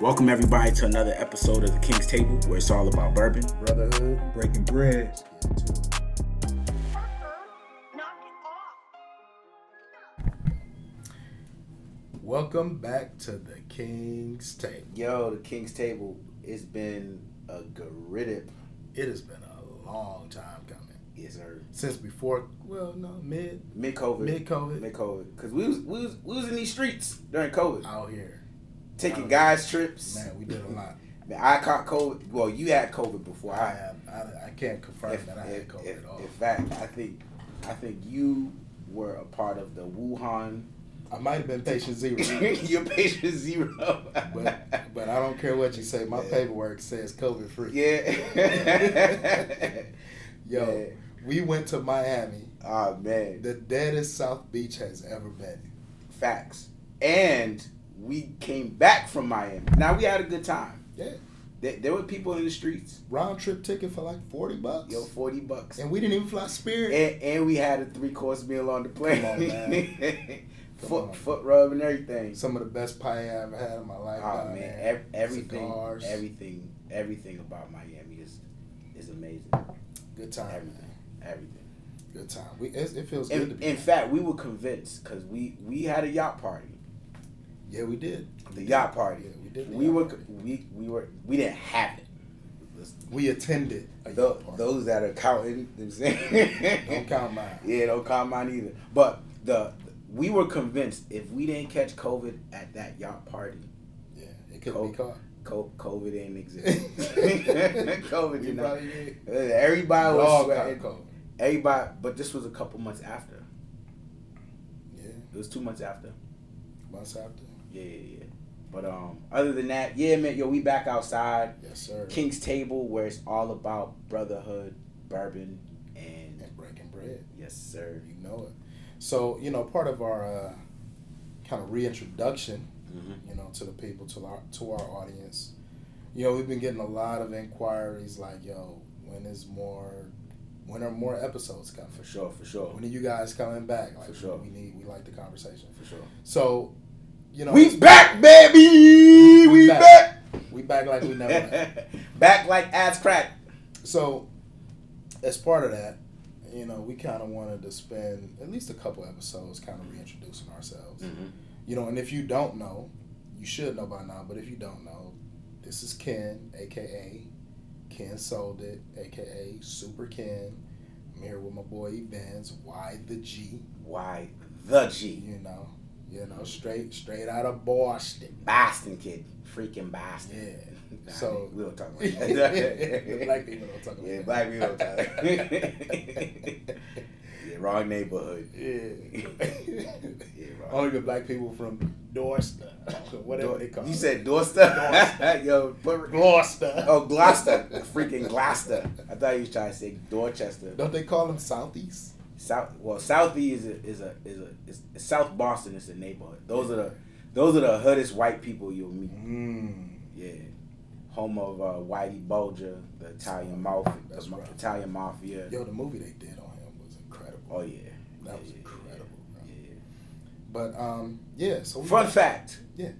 Welcome everybody to another episode of the King's Table, where it's all about bourbon. Brotherhood, breaking bread. Welcome back to the King's Table. Yo, the King's Table. It's been a gritted. It has been a long time coming. Yes, sir. Since before, well, no, mid Mid COVID. mid COVID, Mid COVID. Cause we was we was we was in these streets during COVID, out here. Taking guys trips. Man, we did a lot. Man, I caught COVID. Well, you had COVID before I I. I, I can't confirm If, that I if, had COVID if- at all. in fact, I think I think you were a part of the Wuhan. I might have been patient zero, Your patient zero. but but I don't care what you say. My Yeah. paperwork says COVID free. yeah. Yo, Yeah. we went to Miami, Oh man. the deadest South Beach has ever been. Facts. And we came back from Miami. Now we had a good time. Yeah, There, there were people in the streets. round trip ticket for like forty bucks. Yo, forty bucks. And we didn't even fly Spirit. And, and we had a three course meal on the plane. On, man. Foot on. foot rub and everything. Some of the best pie I ever had in my life. Oh man, there. everything, Cigars. everything, everything about Miami is is amazing. Good time. Everything, everything. Good time. We it, it feels good to In, be. in fact, we were convinced because we we had a yacht party. Yeah, we did. The yacht party. Yeah, we did. the We yacht were party. we we were we didn't have it. We attended. A Tho- yacht party. those that are counting, them saying, don't count mine. Yeah, don't count mine either. But the we were convinced if we didn't catch COVID at that yacht party, Yeah, it could Oh. be caught. COVID didn't exist. COVID We did not. probably did. Everybody was Dog sweating. COVID. Everybody, but this was a couple months after. Yeah, It was two months after. months after. Yeah, yeah, yeah. But um, other than that, yeah, man, yo, we back outside. Yes, sir. King's Table, where it's all about brotherhood, bourbon, and and breaking bread. yes, sir. You know it. So you know, part of our uh, kind of reintroduction Mm-hmm. you know, to the people, to our to our audience. You know, we've been getting a lot of inquiries like, "Yo, when is more? When are more episodes coming? For sure, for sure, When are you guys coming back? Like, For sure. we need, we like the conversation. for sure. So, you know, We back, baby. We, We back. back. we back like we never. left. back like ass crack. So, as part of that, you know, we kind of wanted to spend at least a couple episodes kind of reintroducing ourselves. Mm-hmm. You know, and if you don't know, you should know by now. But if you don't know, this is Ken, aka Ken Sold It, aka Super Ken. I'm here with my boy Evans, Why the G. Why the G? You know, you know, straight straight out of Boston. Boston kid, freaking Boston. Yeah. Nah, So- we don't talk about that. black people don't talk about Yeah, that. black people don't talk. About that. yeah, wrong neighborhood. Yeah. Yeah, wrong. Only the black people from Dorchester, whatever Dor- they call you it. said Dorchester? Yo, put, Gloucester. oh, Gloucester. Freaking Gloucester. I thought you was trying to say Dorchester. Don't they call them Southeast? South well, Southie is a is a is a is, South Boston is a neighborhood. Those are the those are the hoodest white people you'll meet. Mm. Yeah, home of uh, Whitey Bulger, the Italian mafia, That's the right. Italian mafia. Yo, the movie they did on him was incredible. Oh yeah, That Yeah, was incredible, bro. Yeah. But um, yeah. So Fun fact. Yeah.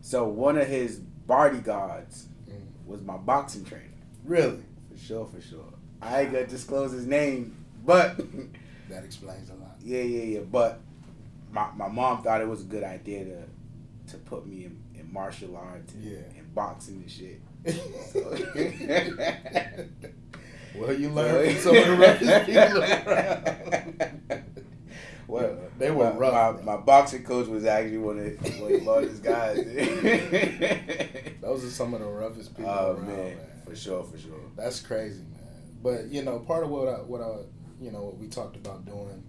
So one of his bodyguards Mm. was my boxing trainer. Really, For sure, for sure. I ain't gonna disclose his name, but that explains a lot. yeah, yeah, yeah. But my, my mom thought it was a good idea to to put me in, in martial arts and, Yeah. and boxing and shit. well, you learned from some of the roughest people around. Well, They were my, rough, My, my boxing coach was actually one of one of the hardest guys. Those are some of the roughest people oh around, man, man. for sure, for sure. That's crazy, man. But you know, part of what I, what I, you know, what we talked about doing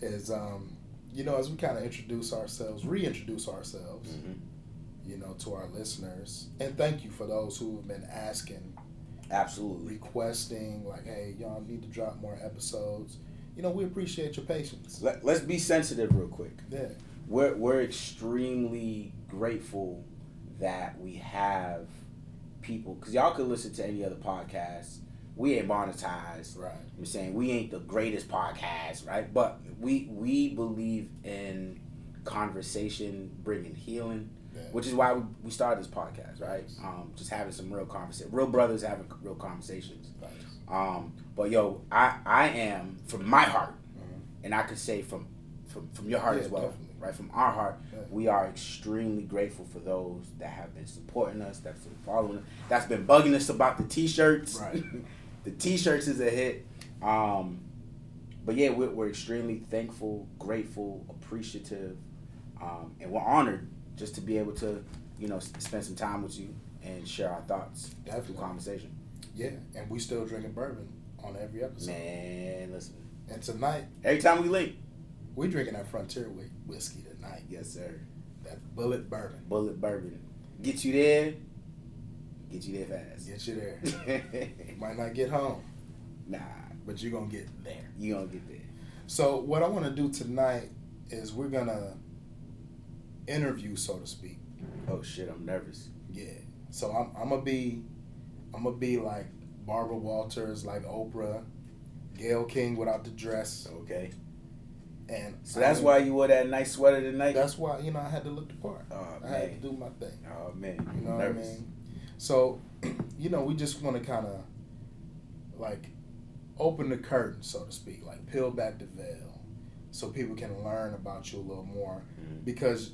is, um, you know, as we kind of introduce ourselves, reintroduce ourselves, you know, to our listeners, and thank you for those who have been asking, Absolutely. requesting, like, hey, y'all need to drop more episodes. You know, we appreciate your patience. Let, let's be sensitive real quick. Yeah, We're we're extremely grateful that we have people because y'all could listen to any other podcast. We ain't monetized. right. I'm saying we ain't the greatest podcast, right? But we we believe in conversation, bringing healing. Yeah. Which is why we, we started this podcast, right? Um, just having some real conversation, real brothers having real conversations. Um, but yo, I I am from my heart, mm-hmm. and I could say from from from your heart yeah, as well, definitely. right? From our heart, yeah. we are extremely grateful for those that have been supporting us, that's been following us, that's been bugging us about the t-shirts. Right. the t-shirts is a hit. Um, but yeah, we're, we're extremely thankful, grateful, appreciative, um, and we're honored just to be able to, you know, spend some time with you and share our thoughts Definitely. through conversation. Yeah, and we still drinking bourbon on every episode. Man, listen. And tonight, every time we link, we're drinking that Frontier whiskey tonight. Yes, sir. That Bulleit bourbon. Bulleit bourbon. Get you there. Get you there fast. Get you there. you might not get home. Nah. But you're gonna get there. You're gonna get there. So what I want to do tonight is we're gonna interview, so to speak. Oh shit, I'm nervous. Yeah. So I'm, I'm gonna be, I'm gonna be like Barbara Walters, like Oprah, Gayle King without the dress. Okay. And so that's I why you wore that nice sweater tonight. That's why you know I had to look the part. Oh, I man. had to do my thing. Oh man, you know nervous. what I mean. So, you know, we just want to kind of like open the curtain, so to speak, like peel back the veil, so people can learn about you a little more. Mm-hmm. Because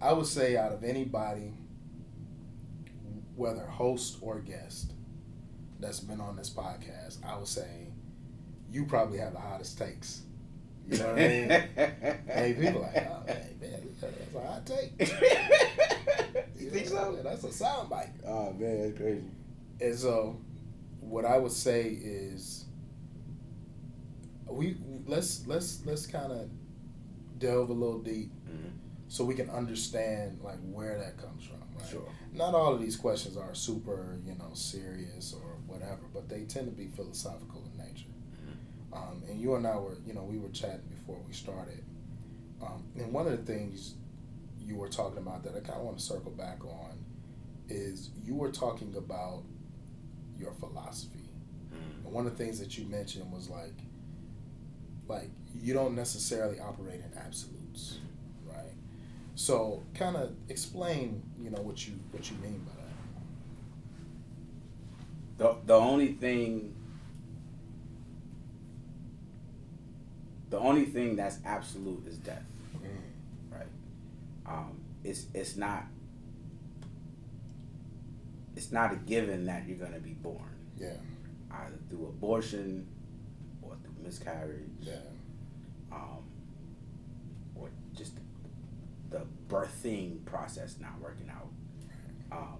I would say, out of anybody, whether host or guest, that's been on this podcast, I would say you probably have the hottest takes. You know what I mean? hey, people like, oh man, man, that's a hot take. you, you think so? That's a sound bite. Oh man, that's crazy. And so, what I would say is, we let's let's let's kind of delve a little deep, mm-hmm. so we can understand like where that comes from. Right? Sure. Not all of these questions are super, you know, serious or whatever, but they tend to be philosophical. Um, and you and I were, you know, we were chatting before we started. Um, and one of the things you were talking about that I kind of want to circle back on is you were talking about your philosophy. Mm. And one of the things that you mentioned was like, like you don't necessarily operate in absolutes, right? So, kind of explain, you know, what you what you mean by that. The the only thing the only thing that's absolute is death, mm. right? Um, it's it's not it's not a given that you're gonna be born. Yeah. Either through abortion or through miscarriage. Yeah. Um, or just the birthing process not working out. Um,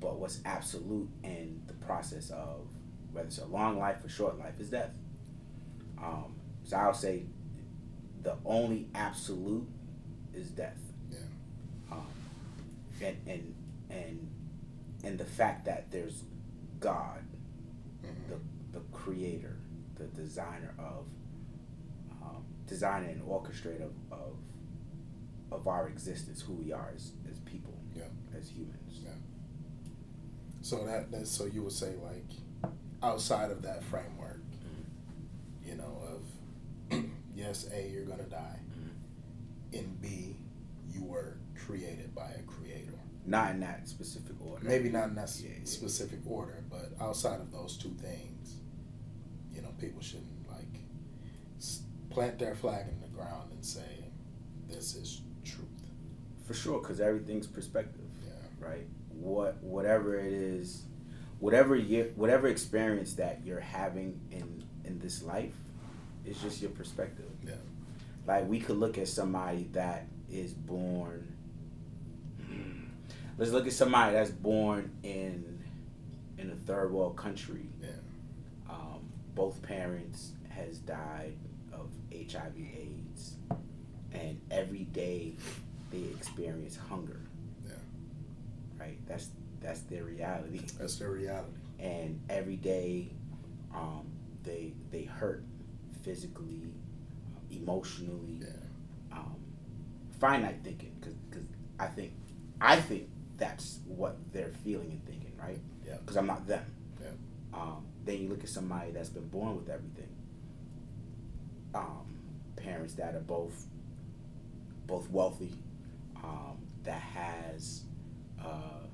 but what's absolute in the process of whether it's a long life or short life is death. Um, so I'll say the only absolute is death. Yeah. Um, and and and and the fact that there's God, mm-hmm. the the creator, the designer of um, designer and orchestrator of, of of our existence, who we are as, as people, yeah. as humans. Yeah. So that, that so you would say like outside of that framework, mm-hmm. you know, yes, A, you're going to die. Mm-hmm. And B, you were created by a creator. Not in that specific order. Maybe not in that yeah, specific yeah. order, but outside of those two things, you know, people shouldn't like plant their flag in the ground and say, this is truth. For sure, because everything's perspective. Yeah. Right? What Whatever it is, whatever you, whatever experience that you're having in in this life, it's just your perspective. Yeah. Like we could look at somebody that is born. Let's look at somebody that's born in in a third world country. Yeah. Um, both parents has died of HIV/AIDS, and every day they experience hunger. Yeah. Right. That's that's their reality. That's their reality. And every day, um, they they hurt physically, uh, emotionally, yeah. um, finite thinking. Because I think I think that's what they're feeling and thinking, right? Yeah. Because I'm not them. Yeah. Um, then you look at somebody that's been born with everything. Um, parents that are both both wealthy, um, that has uh,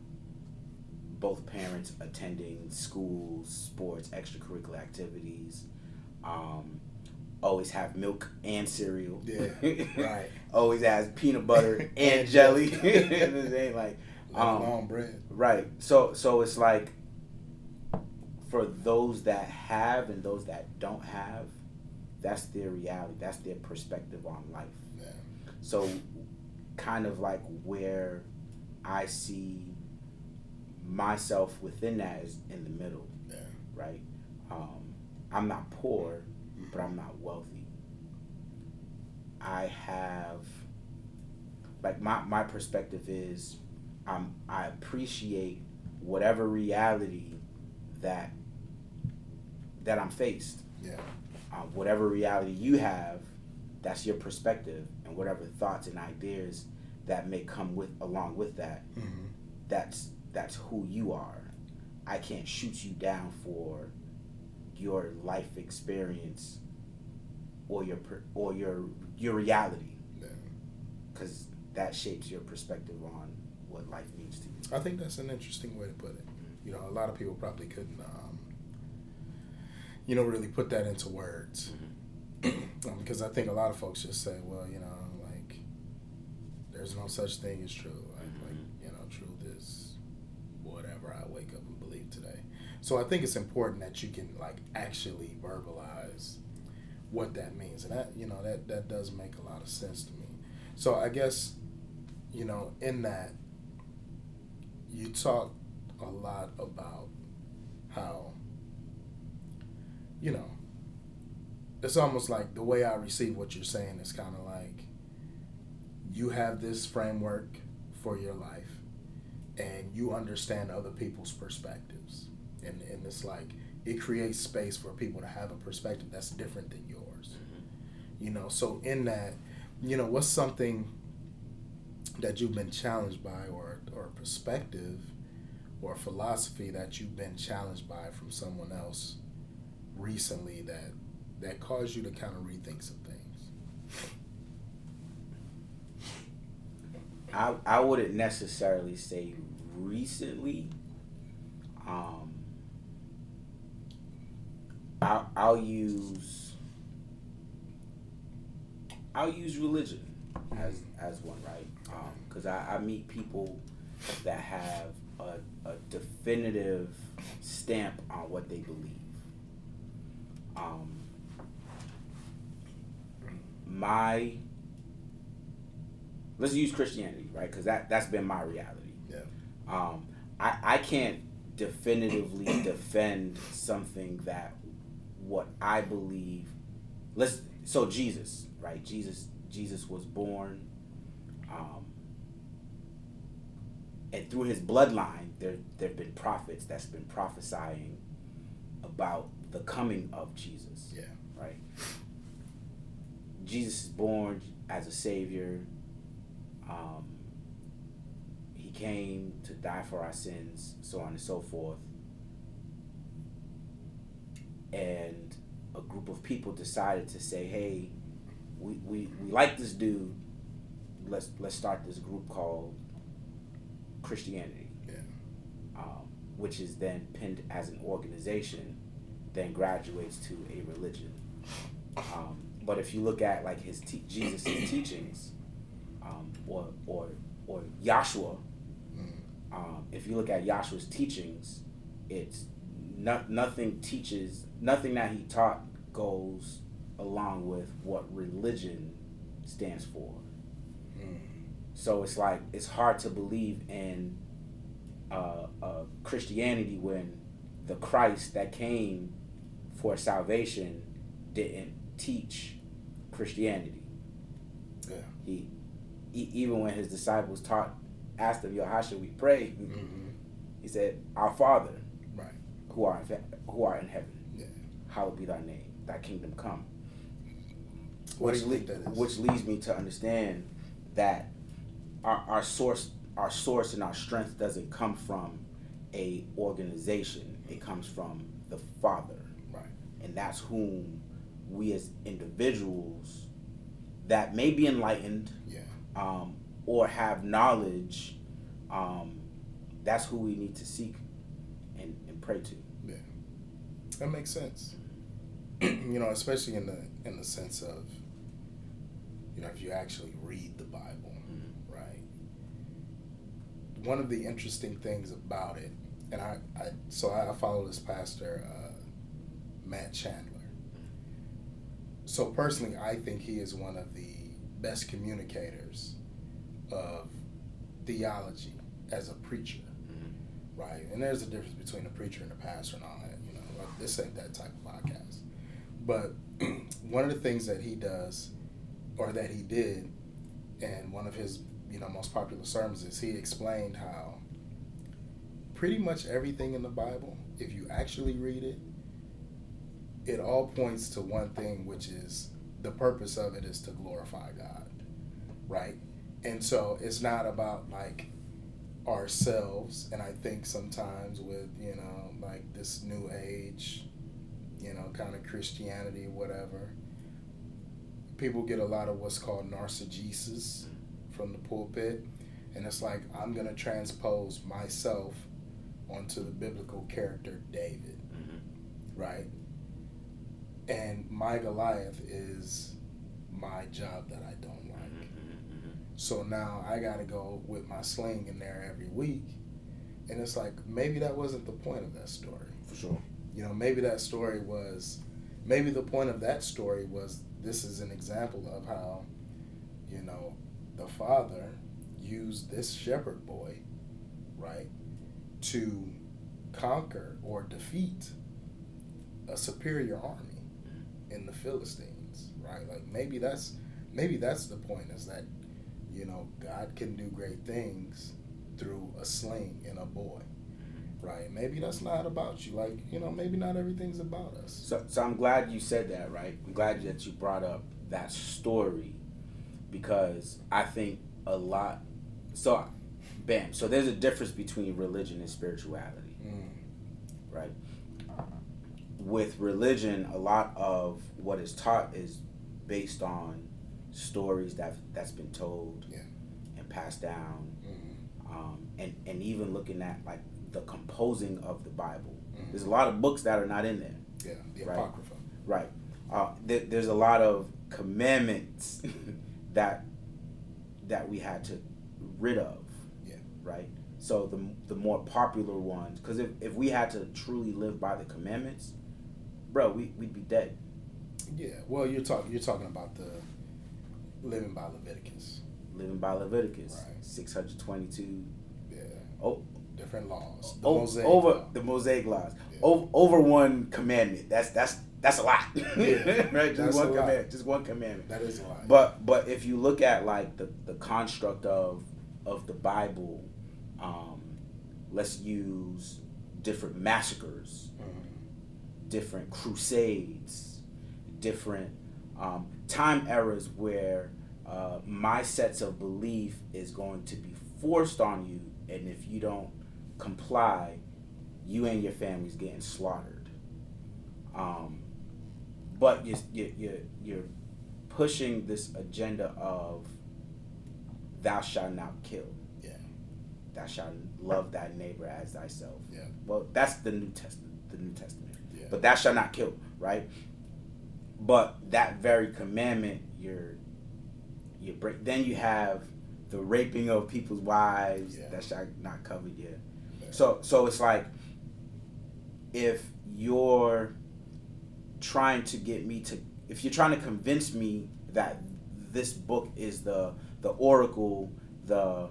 both parents attending schools, sports, extracurricular activities. Um, always have milk and cereal. Yeah, right. always has peanut butter and jelly. it ain't like um, long bread. Right. So so it's like for those that have and those that don't have, that's their reality. That's their perspective on life. Yeah. So kind of like where I see myself within that is in the middle. Yeah. Right. Um, I'm not poor, but I'm not wealthy. I have like my my perspective is I'm I appreciate whatever reality that that I'm faced. Yeah. Uh, whatever reality you have, that's your perspective, and whatever thoughts and ideas that may come with along with that, mm-hmm. that's that's who you are. I can't shoot you down for your life experience or your or your your reality, because that shapes your perspective on what life means to you. I think that's an interesting way to put it. You know, a lot of people probably couldn't, um, you know, really put that into words. Mm-hmm. um, because I think a lot of folks just say, well, you know, like, there's no such thing as true. Like, mm-hmm. like, you know, truth is whatever I wake up and believe today. So I think it's important that you can, like, actually verbalize what that means. And that, you know, that, that does make a lot of sense to me. So I guess, you know, in that, you talk a lot about how you know it's almost like the way I receive what you're saying is kind of like you have this framework for your life and you understand other people's perspectives and, and it's like it creates space for people to have a perspective that's different than yours. You know so in that you know what's something that you've been challenged by or or perspective or philosophy that you've been challenged by from someone else recently that that caused you to kind of rethink some things? I I wouldn't necessarily say recently. Um, I'll, I'll use I'll use religion as as one right because um, I, I meet people that have a, a definitive stamp on what they believe. Um, my let's use Christianity, right? Because that that's been my reality. Yeah. Um, I I can't definitively defend something that what I believe. Let's so Jesus, right? Jesus Jesus was born. Um, and through his bloodline, there there have been prophets that's been prophesying about the coming of Jesus. Yeah. Right. Jesus is born as a savior. Um, he came to die for our sins, so on and so forth. And a group of people decided to say, "Hey, we, we, we like this dude. Let's let's start this group called Christianity, yeah. um, which is then pinned as an organization, then graduates to a religion. Um, but if you look at like his te- Jesus' teachings, um, or or or Yahshua, mm. um, if you look at Yahshua's teachings, it's not nothing teaches nothing that he taught goes along with what religion stands for. Mm. So it's like it's hard to believe in uh, uh, Christianity when the Christ that came for salvation didn't teach Christianity. Yeah. He, he even when his disciples taught, asked him, "Yo, how should we pray?" Mm-hmm. He said, "Our Father, right, who are in, who are in heaven, yeah. hallowed be thy name. Thy kingdom come." What which, le- which leads me to understand that our, our source our source and our strength doesn't come from a organization. It comes from the father. Right. And that's whom we as individuals that may be enlightened yeah. um, or have knowledge, um, that's who we need to seek and, and pray to. Yeah, that makes sense. you know, especially in the in the sense of, you know, if you actually read the Bible, mm-hmm. right? One of the interesting things about it, and I, I so I follow this pastor, uh, Matt Chandler. So personally, I think he is one of the best communicators of theology as a preacher, mm-hmm. right? And there's a difference between a preacher and a pastor and all that. You know, like, this ain't that type of podcast. But one of the things that he does, or that he did, and one of his you know most popular sermons is he explained how pretty much everything in the Bible, if you actually read it, it all points to one thing, which is the purpose of it is to glorify God, right? And so it's not about like ourselves. And I think sometimes with, you know, like this new age, you know, kind of Christianity, whatever, people get a lot of what's called narcissism from the pulpit. And it's like, I'm going to transpose myself onto the biblical character David, mm-hmm. right? And my Goliath is my job that I don't like. Mm-hmm, mm-hmm. So now I got to go with my sling in there every week. And it's like, maybe that wasn't the point of that story. For sure. You know, maybe that story was, maybe the point of that story was this is an example of how, you know, the father used this shepherd boy, right, to conquer or defeat a superior army in the Philistines, right? Like maybe that's maybe that's the point is that you know God can do great things through a sling and a boy, right? Maybe that's not about you. Like you know, maybe not everything's about us. So, so I'm glad you said that, right? I'm glad that you brought up that story because I think a lot. So, bam. So there's a difference between religion and spirituality, mm. right? with religion, a lot of what is taught is based on stories that that's been told yeah. and passed down, mm-hmm. um, and and even looking at like the composing of the Bible. Mm-hmm. There's a lot of books that are not in there. Yeah, the right? Apocrypha. Right. Uh, th- there's a lot of commandments that that we had to rid of. Yeah. Right. So the the more popular ones, because if, if we had to truly live by the commandments, bro, we we'd be dead. Yeah. Well, you're talking you're talking about the living by Leviticus. Living by Leviticus. Right. Six hundred twenty-two. Yeah. Oh. Different laws. The o- over law. the Mosaic laws. Yeah. Over, over one commandment. That's that's that's a lot. Yeah. right. Just one commandment. Just one commandment. That is a lot. But but if you look at like the the construct of of the Bible, um, let's use different massacres different crusades, different um, time eras where uh, my sets of belief is going to be forced on you, and if you don't comply, you and your family's getting slaughtered. Um, but you're, you, you, you're pushing this agenda of thou shalt not kill. Yeah. Thou shalt love thy neighbor as thyself. Yeah. Well, that's the New Testament. The New Testament Yeah. but thou shalt not kill, right? But that very commandment, you're you break. Then you have the raping of people's wives yeah. that shall not cover yet. So so it's like if you're trying to get me to if you're trying to convince me that this book is the the oracle the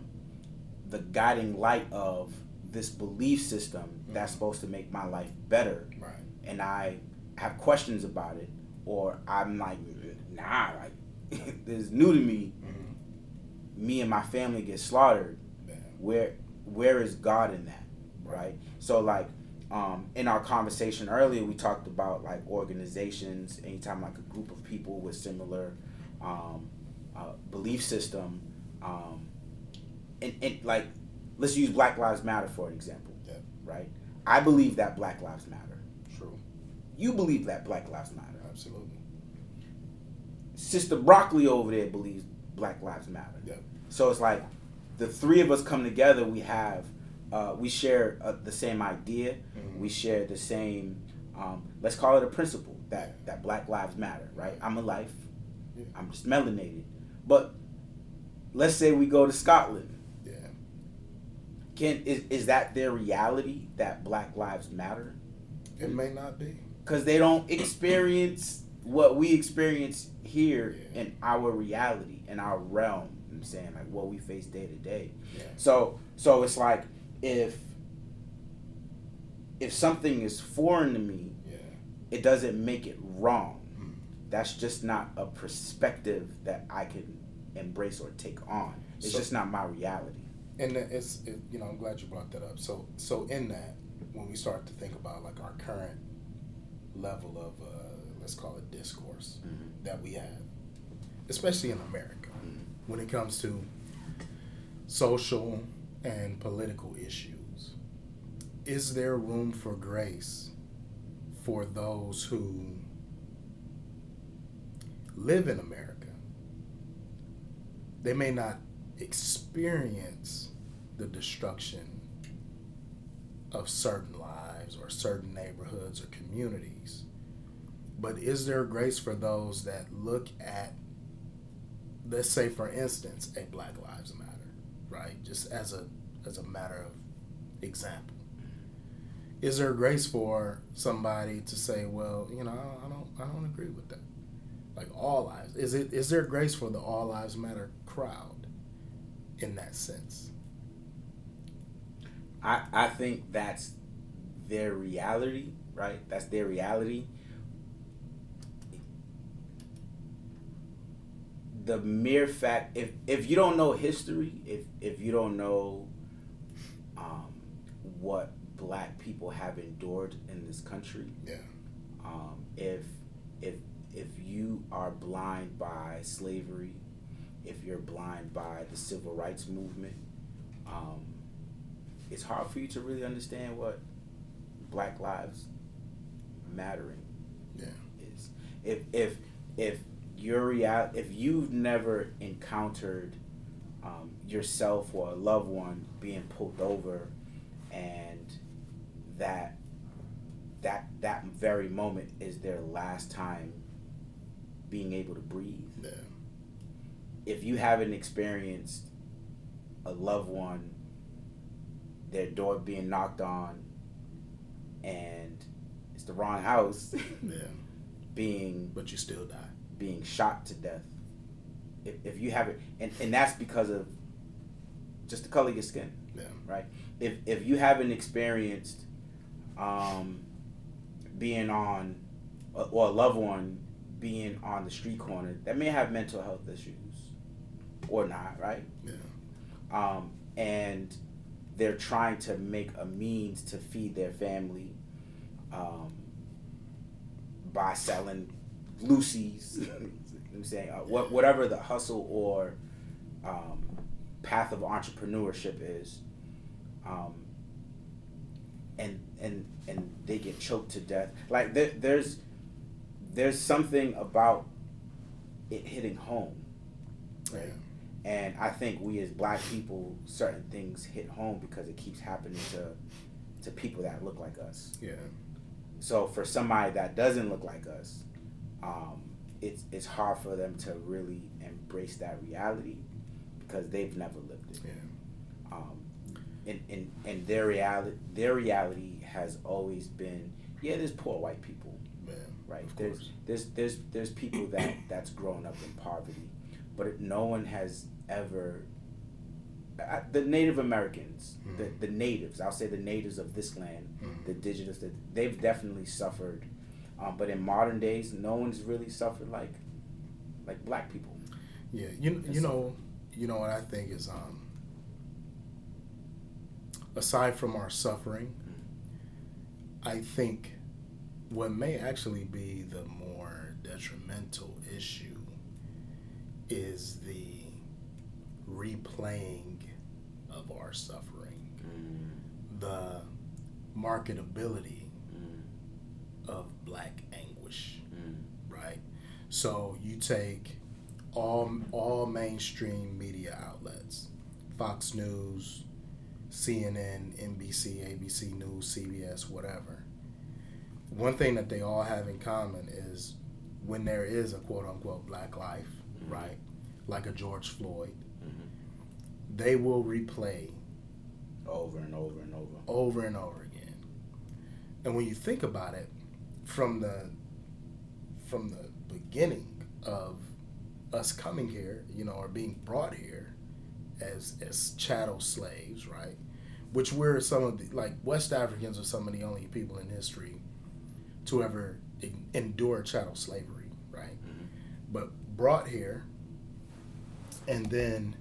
the guiding light of this belief system mm-hmm. that's supposed to make my life better right and I have questions about it, or I'm like, nah, like this is new to me. Mm-hmm. Me and my family get slaughtered. Where where is God in that? Right. So like um, in our conversation earlier, we talked about like organizations. Anytime like a group of people with similar um, uh, belief system, um, and, and like let's use Black Lives Matter for an example. Yeah. Right. I believe that Black Lives Matter. True. You believe that Black Lives Matter. Absolutely. Sister Broccoli over there believes Black Lives Matter. Yep. So it's like the three of us come together. We have uh, we share uh, the same idea. Mm-hmm. We share the same. Um, let's call it a principle that that Black Lives Matter. Right? I'm a life. Yeah. I'm just melanated. But let's say we go to Scotland. Yeah. Can is is that their reality that Black Lives Matter? It may not be. Because they don't experience what we experience here Yeah. in our reality, in our realm. I'm saying like what we face day to day. Yeah. So so it's like if if something is foreign to me, Yeah. it doesn't make it wrong. Mm. That's just not a perspective that I can embrace or take on. It's So- just not my reality. And it's it, you know I'm glad you brought that up. So so in that when we start to think about like our current level of uh, let's call it discourse Mhm. that we have, especially in America, Mhm. when it comes to social and political issues, is there room for grace for those who live in America? They may not experience the destruction of certain lives or certain neighborhoods or communities. But is there grace for those that look at, let's say, for instance, a Black Lives Matter, right? Just as a as a matter of example. Is there grace for somebody to say, well, you know, I don't, I don't, agree with that. Like all lives, is it is there grace for the All Lives Matter crowd in that sense? I, I think that's their reality, right? That's their reality. The mere fact, if if you don't know history, if if you don't know um, what black people have endured in this country, Yeah. um, if if if you are blind by slavery, if you're blind by the civil rights movement, um, it's hard for you to really understand what Black Lives Mattering Yeah. is. If if if your real if you've never encountered um, yourself or a loved one being pulled over, and that that that very moment is their last time being able to breathe. Yeah. If you haven't experienced a loved one, their door being knocked on, and it's the wrong house, Yeah. being But you still die. Being shot to death. If, if you haven't, and, and that's because of just the color of your skin, Yeah. right? If if you haven't experienced um, being on, or or a loved one being on the street corner that may have mental health issues, or not, right? Yeah. um, and they're trying to make a means to feed their family um, by selling loosies. you know what I'm saying uh, what whatever the hustle or um, path of entrepreneurship is, um, and and and they get choked to death. Like there, there's there's something about it hitting home Yeah. and I think we as black people, certain things hit home because it keeps happening to to people that look like us. Yeah. So for somebody that doesn't look like us, um, it's it's hard for them to really embrace that reality because they've never lived it. Yeah. Um, and, and and their reality their reality has always been yeah, there's poor white people, Yeah. right? There's course. there's there's there's people that that's grown up in poverty, but no one has ever. I- The Native Americans, Mhm. the, the natives, I'll say the natives of this land, Mhm. the indigenous, that they've definitely suffered, um, but in modern days, no one's really suffered like, like black people. Yeah, you you know you know what I think is um aside from our suffering, I think what may actually be the more detrimental issue is the replaying of our suffering, the marketability black anguish right? So you take all all mainstream media outlets, Fox News, CNN, NBC, ABC News, CBS, whatever. One thing that they all have in common is when there is a quote unquote black life, mm-hmm. right? Like a George Floyd, mm-hmm. they will replay over and over and over, over and over again. And when you think about it, from the from the beginning of us coming here, you know, or being brought here as as chattel slaves, right? Which we're some of the like West Africans are some of the only people in history to ever endure chattel slavery, right? Mm-hmm. But brought here, and then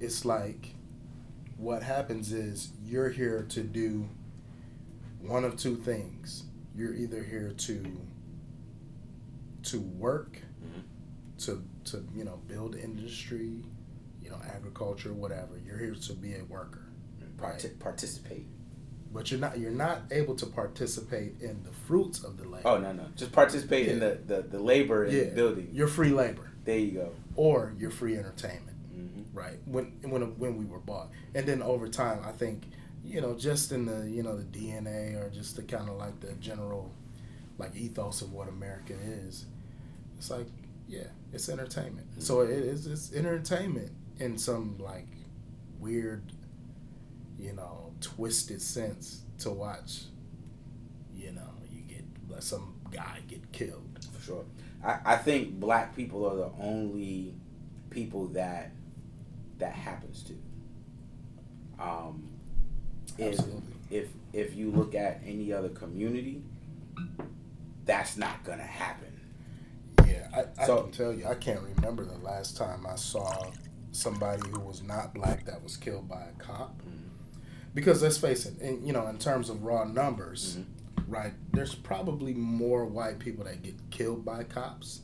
it's like what happens is you're here to do one of two things. You're either here to to work, mm-hmm. to to you know build industry, you know agriculture, whatever. You're here to be a worker, right? participate. But you're not you're not able to participate in the fruits of the labor. Oh no no, just participate yeah. in the, the, the labor and yeah. building. Your free labor. There you go. Or your free entertainment, mm-hmm. right? When when when we were bought, and then over time, I think you know just in the you know the DNA or just the kind of like the general like ethos of what America is it's like, yeah, it's entertainment. Mm-hmm. So it is it's entertainment in some like weird, you know, twisted sense to watch. You know, you get like, some guy get killed. For sure. I, I think black people are the only people that that happens to. Um, Absolutely. If, if you look at any other community, that's not gonna happen. I, I so, can tell you, I can't remember the last time I saw somebody who was not black that was killed by a cop. Mm-hmm. Because let's face it, in, you know, in terms of raw numbers, mm-hmm. right? There's probably more white people that get killed by cops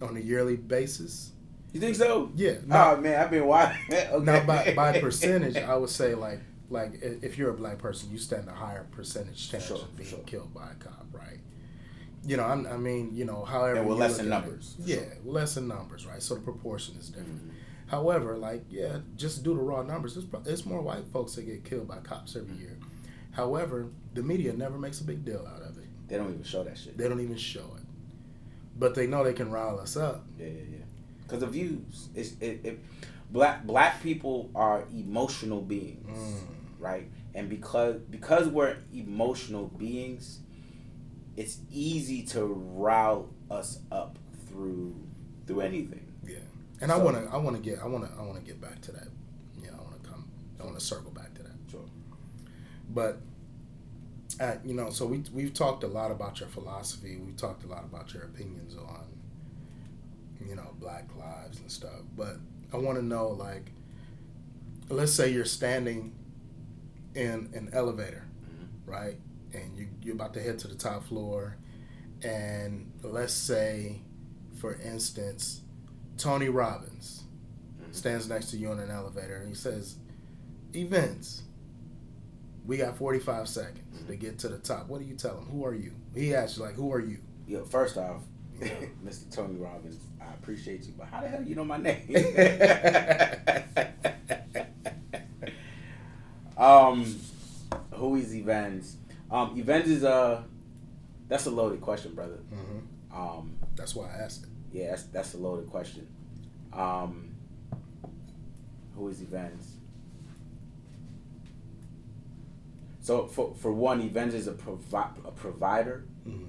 on a yearly basis. You think so? Yeah. Now, oh man, I've been watching. okay. Now, by by percentage, I would say like like if you're a black person, you stand a higher percentage chance sure, of being sure. killed by a cop, right? you know, I'm, i mean, you know, however. And with less in numbers. It, yeah, sure. less in numbers, right? So the proportion is different. Mm-hmm. However, like, yeah, just do the raw numbers. It's, it's more white folks that get killed by cops every year. However, the media never makes a big deal out of it. They don't even show that shit. They don't even show it. But they know they can rile us up. Yeah, yeah, yeah. Because the views. It's, it, it, black, black people are emotional beings, mm. Right? And because because we're emotional beings, it's easy to rile us up through through anything. Yeah, and so, I want to I want to get I want to I want to get back to that. Yeah, I want to come I want to circle back to that. Sure. But at, uh, you know, so we we've talked a lot about your philosophy. We've talked a lot about your opinions on you know Black lives and stuff. But I want to know like, let's say you're standing in an elevator, mm-hmm. right? and you, you're about to head to the top floor, and let's say, for instance, Tony Robbins mm-hmm. stands next to you in an elevator and he says, Evans, we got 45 seconds mm-hmm. to get to the top. What do you tell him? Who are you? He asks you, like, who are you? Yeah, first off, Mr. Tony Robbins, I appreciate you, but how the hell you know my name? um, who is Evans? Um, Evans is a that's a loaded question, brother. Mm-hmm. Um, that's why I asked it. Yeah, that's that's a loaded question. Um, who is Evans? So for for one, Evans is a provi- a provider. Mm-hmm.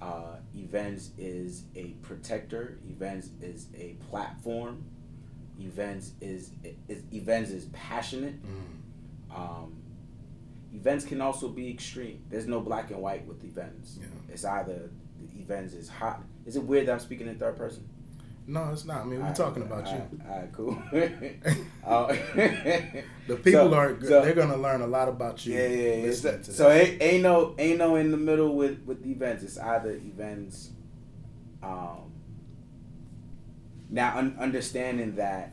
Uh, Evans is a protector. Evans is a platform. Evans is, is Evans is passionate. Mm. Um, Evans can also be extreme. There's no black and white with Evans. Yeah. It's either the Evans is hot. Is it weird that I'm speaking in third person? No, it's not. I mean, we're talking about all you. All right, cool. uh, the people so, are so, they're gonna learn a lot about you. Yeah, yeah, yeah. So, so ain't, ain't, no ain't no in the middle with with Evans. It's either Evans. Um. Now, un- understanding that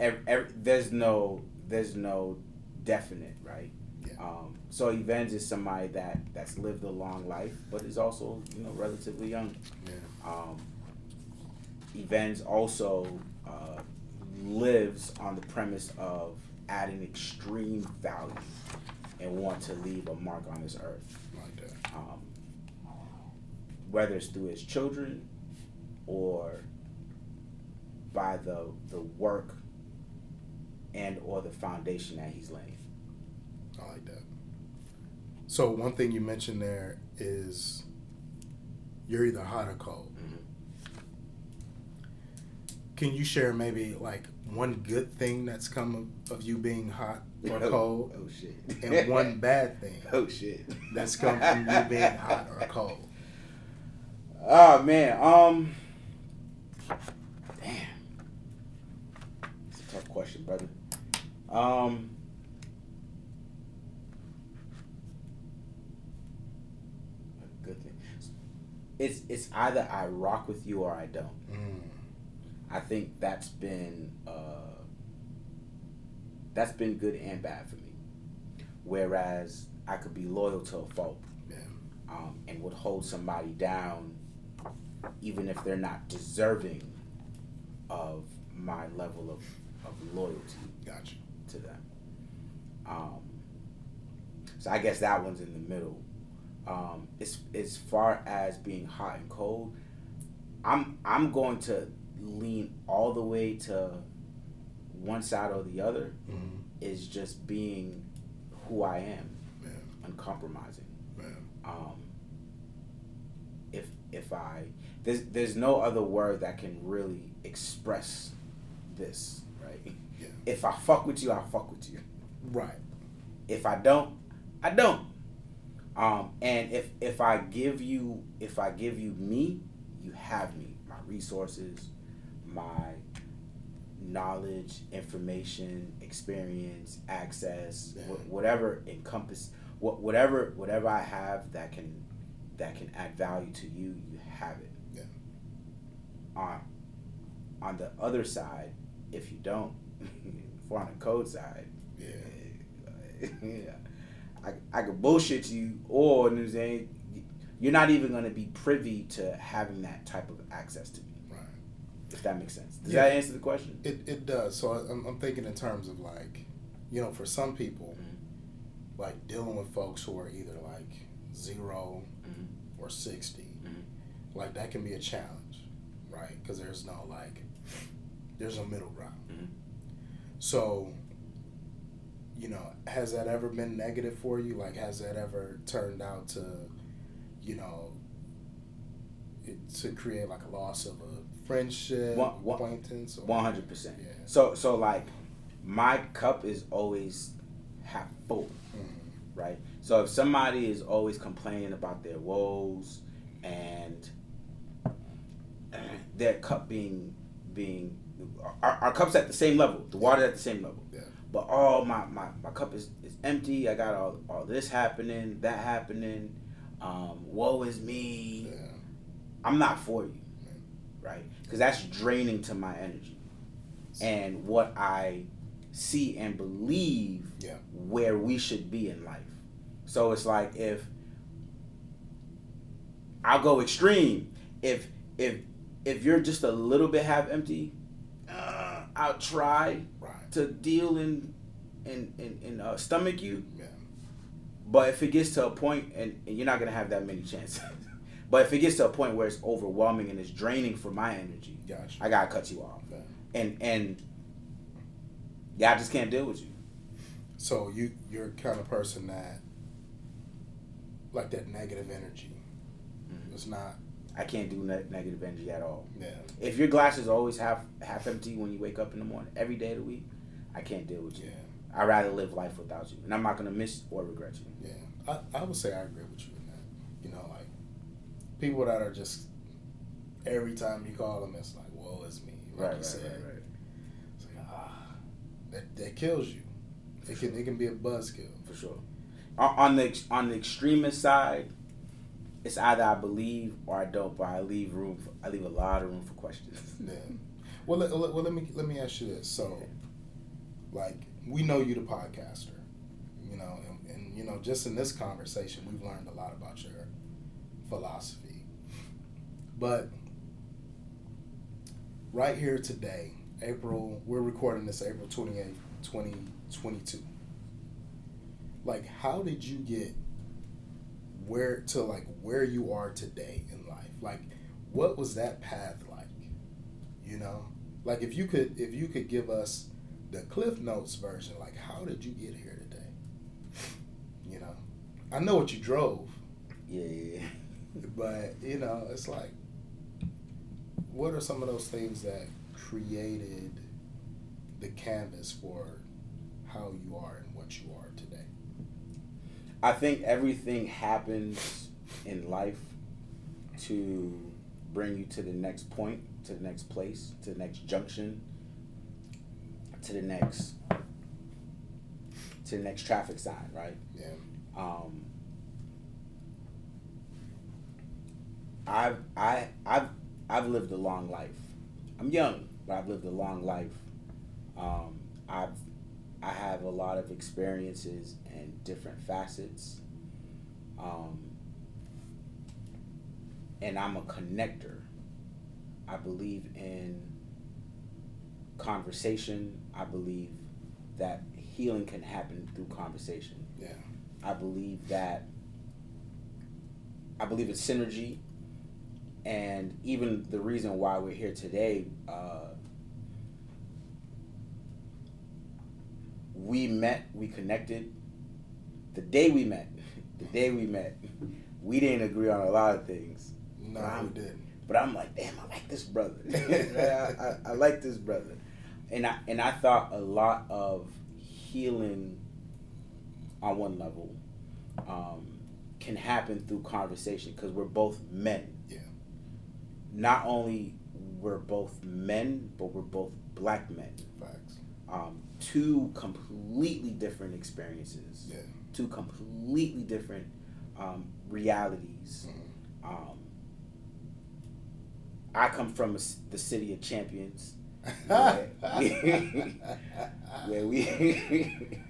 every, every, there's no there's no definite, right? Yeah. Um, so Evans is somebody that that's lived a long life, but is also you know relatively young. Yeah. Um, Evans also uh, lives on the premise of adding extreme value and want to leave a mark on this earth. Like. Um, whether it's through his children or by the the work and or the foundation that he's laying. I like that. So one thing you mentioned there is you're either hot or cold. Mhm. Can you share maybe like one good thing that's come of, of you being hot or Oh, cold, Oh shit. and one bad thing Oh shit. that's come from you being hot or cold? Oh man, um, damn, it's a tough question, brother. Um, good thing. It's it's either I rock with you or I don't. Mm, I think that's been uh, that's been good and bad for me. Whereas I could be loyal to a fault yeah. um, and would hold somebody down even if they're not deserving of my level of, of loyalty Gotcha. To them. Um, so I guess that one's in the middle. Um, as as far as being hot and cold, I'm I'm going to lean all the way to one side or the other. Mm, Is just being who I am, yeah. uncompromising. Yeah. um, if if I there's there's no other word that can really express this, right? Yeah. If I fuck with you, I fuck with you. Right. If I don't, I don't. Um, and if if I give you if I give you me, you have me. My resources, my knowledge, information, experience, access, Yeah. wh- whatever encompass, what whatever whatever I have that can that can add value to you, you have it. Yeah. On on the other side, if you don't, we're on the code side, Yeah. yeah, I I could bullshit you, or you know what I'm saying, you're not even gonna be privy to having that type of access to me. Right. If that makes sense. Does Yeah. that answer the question? It, it does. So I'm, I'm thinking in terms of like, you know, for some people, Mhm. like dealing with folks who are either like 0 Mhm. or 60, Mhm. like that can be a challenge, right? Because there's no like, there's no middle ground. So, you know, has that ever been negative for you? Like, has that ever turned out to, you know, it, to create like a loss of a friendship, One- one- acquaintance? One hundred percent. So so like, my cup is always half full. Mhm. right? So if somebody is always complaining about their woes and their cup being being our, our cup's at the same level, the water's at the same level. Yeah. But all my, my, my cup is, is empty. I got all, all this happening, that happening. Um, woe is me. Yeah. I'm not for you, Yeah. right? Because that's draining to my energy and what I see and believe Yeah. where we should be in life. So it's like if I'll go extreme. If if if you're just a little bit half empty, I'll try Right. to deal in and and, and uh, stomach you. Yeah. But if it gets to a point, and, and you're not gonna have that many chances. but if it gets to a point where it's overwhelming and it's draining for my energy, Gotcha. I gotta cut you off. Yeah. And and yeah, I just can't deal with you. So you you're kind of person that like that negative energy. Mhm. It's not. I can't do ne- negative energy at all. Yeah. If your glass is always half half empty when you wake up in the morning, every day of the week, I can't deal with you. Yeah. I'd rather live life without you, and I'm not gonna miss or regret you. Yeah. I, I would say I agree with you in that. You know, like people that are just every time you call them, it's like, "Woe is me." Like you said. It's like ah, that that kills you. It can it can be a buzzkill. for sure. On, on the on the extremist side, it's either I believe or I don't, but I leave room. For, I leave a lot of room for questions. Yeah. Well, let, well, let me let me ask you this. So, like, we know you the podcaster, you know, and, and you know, just in this conversation, we've learned a lot about your philosophy. But right here today, April, we're recording this April 28th, 2022. Like, how did you get where to like where you are today in life? Like, what was that path like? You know, like if you could, if you could give us the Cliff Notes version, like, how did you get here today? You know, I know what you drove. Yeah, yeah, yeah. But you know, it's like, what are some of those things that created the canvas for how you are and what you are? I think everything happens in life to bring you to the next point, to the next place, to the next junction, to the next to the next traffic sign, right? Yeah. Um, I've I I've I've lived a long life. I'm young, but I've lived a long life. Um, I've I have a lot of experiences and different facets. Um, and I'm a connector. I believe in conversation. I believe that healing can happen through conversation. Yeah. I believe that I believe in synergy, and even the reason why we're here today. Uh, we met, we connected. The day we met, the day we met, we didn't agree on a lot of things. No, But I'm- we didn't. But I'm like, damn, I like this brother. I, I, I like this brother, and I and I thought a lot of healing on one level um, can happen through conversation because we're both men. Yeah. Not only we're both men, but we're both black men. Um, two completely different experiences. Yeah. Two completely different um, realities. Mhm. Um, I come from a the city of champions, Yeah. where we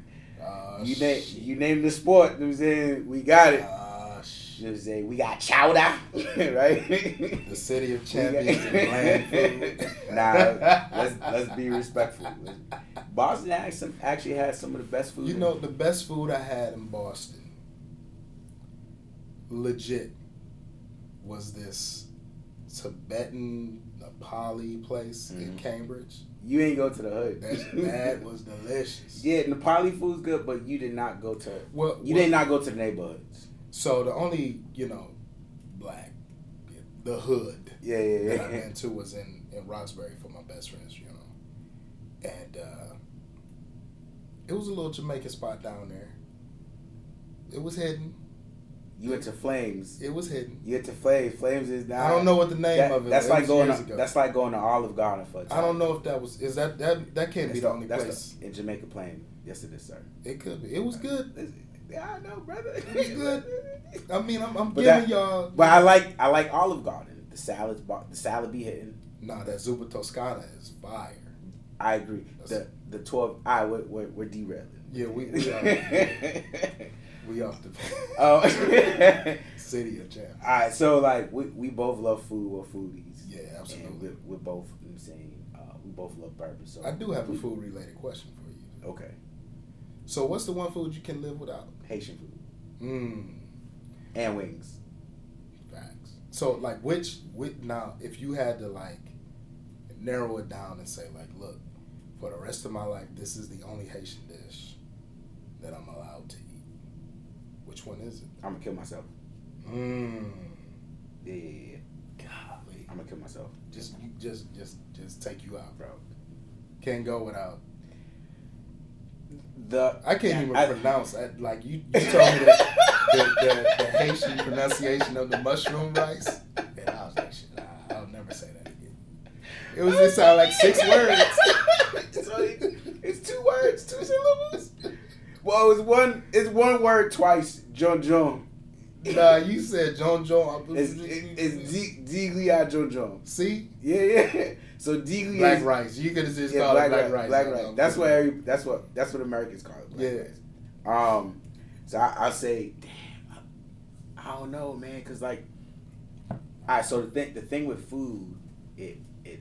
Uh, you name you name the sport. You know I'm saying we got it. Uh, You shit. know what I'm saying we got chowder, right? The city of champions got- and bland food. nah, let's let's be respectful. Boston actually, has some of the best food. You know, the best food I had in Boston, legit, was this Tibetan Nepali place in Mhm. Cambridge. you ain't go to the hood. That, that was delicious. yeah, Nepali food's good, but you did not go to Well, you well, did not go to the neighborhoods. So the only, you know, black, the hood Yeah, yeah, yeah that I went to was in, in Roxbury for my best friend's funeral. And uh, it was a little Jamaican spot down there. It was hidden. You went to Flames. It was hidden. You went to Flames. Flames is not. I don't know what the name that- of it. That's it like was going. To, ago. that's like going to Olive Garden for. a I don't know if that was. Is that that that can't be That's the only that's place? the- in Jamaica Plain. Yes, it is, sir. It could be. It was good. It's- Yeah, I know, brother. It was good. I mean, I'm, I'm But giving that- y'all. But I like I like Olive Garden. The salads, the salad be hitting. Nah, that Zuppa Toscana is fire. I agree. The That's- the twelve. I we're, we're, we're derailing. Yeah, we we are, we off the Oh. city of champ. All right, so like we, we both love food. We're foodies. Yeah, absolutely. we're, we're both. You know I'm saying uh, we both love bourbon. So I do have a food related question for you. Okay, So, what's the one food you can live without? Haitian food Mmm, and wings. facts. So, like, which, which now, if you had to like narrow it down and say, like, look, for the rest of my life, this is the only Haitian dish that I'm allowed to eat. Which one is it? I'm gonna kill myself. Mmm. Yeah. Golly. I'm gonna kill myself. Just, you, just, just, just take you out, bro. Can't go without. The I can't even I- pronounce that. Like you, you told me the, the, the, the Haitian pronunciation of the mushroom rice, and I was like, shit, I, I'll never say that again. It was just sound like six words. it's, only, it's two words, two syllables. Well, it's one. It's one word twice. John John. Nah, you said John John. It's it, it's D- Diglia John John. See, Yeah, yeah. So Diglia. black is, rice. You could just Yeah, called black, it black rice. Black rice. That's what every. That's what. That's what Americans call it. Black Yeah. rice. Um. So I, I say, damn. I, I don't know, man, because like, all right. So the thing, the thing with food, it it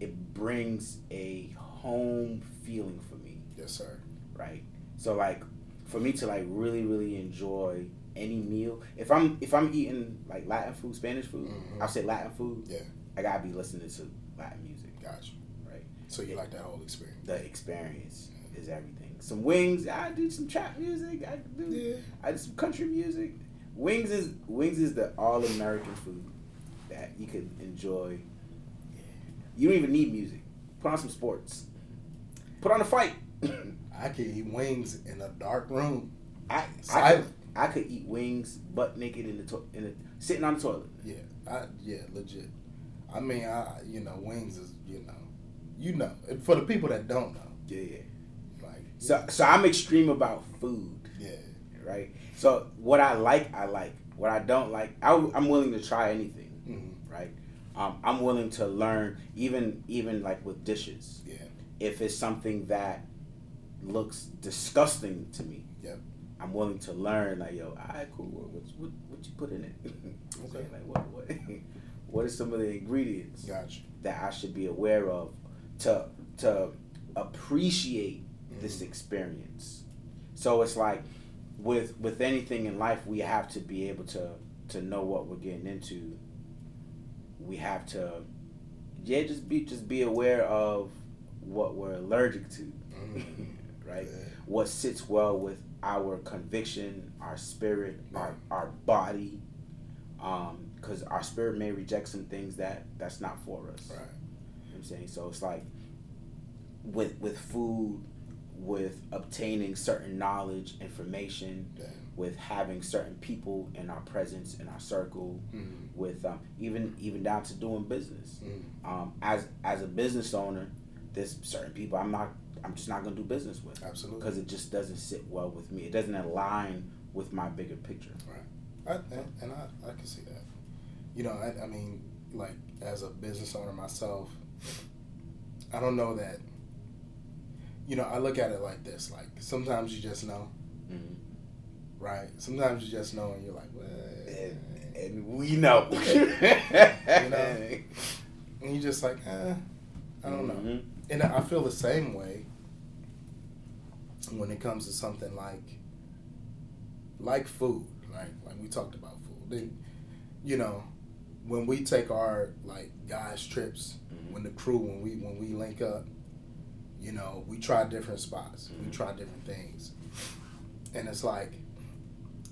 it brings a home feeling for me. Yes, sir. Right. So like, for me to like really really enjoy any meal, if I'm if I'm eating like Latin food, Spanish food, Mhm. I'll say Latin food. Yeah. I gotta be listening to Latin music. Gotcha. Right. So you like that whole experience? The experience is everything. Some wings. I do some trap music. I do. Yeah. I do some country music. Wings is wings is the all American food that you could enjoy. You don't even need music. Put on some sports. Put on a fight. I can eat wings in a dark room. I I could, I could eat wings butt naked in the to- in the sitting on the toilet. Yeah, I yeah, legit. I mean, I you know, wings is you know, you know, and for the people that don't know, Yeah, yeah. like So so I'm extreme about food, yeah, right? So what I like, I like. What I don't like, I, I'm willing to try anything, mhm, right? Um, I'm willing to learn, even even like with dishes. yeah, if it's something that looks disgusting to me, Yep. I'm willing to learn. Like, yo, all right, cool. What, what, what you put in it? Okay. Like, what what what are some of the ingredients gotcha. that I should be aware of to to appreciate this Mhm. experience? So it's like with with anything in life, we have to be able to to know what we're getting into. We have to, yeah, just be just be aware of what we're allergic to, Mhm. right? Yeah. What sits well with our conviction, our spirit, our our body, because our spirit may reject some things that that's not for us. Right. You know what I'm saying so. It's like with with food, with obtaining certain knowledge, information, Yeah. with having certain people in our presence in our circle, Mhm. with um, even even down to doing business. Mhm. Um, as as a business owner, there's certain people I'm not I'm just not gonna do business with Absolutely. because it just doesn't sit well with me. It doesn't align with my bigger picture. I, and, and I, I can see that. You know, I, I mean, like as a business owner myself, I don't know that. You know, I look at it like this: like sometimes you just know, Mhm. right? Sometimes you just know, and you're like, well, And, and we know. You know? and you just like, eh, I don't know. Mhm. And I feel the same way when it comes to something like like food, like Like we talked about food. Then, you know, when we take our like guys trips, Mhm. when the crew when we when we link up, you know, we try different spots. We Mhm. try different things. And it's like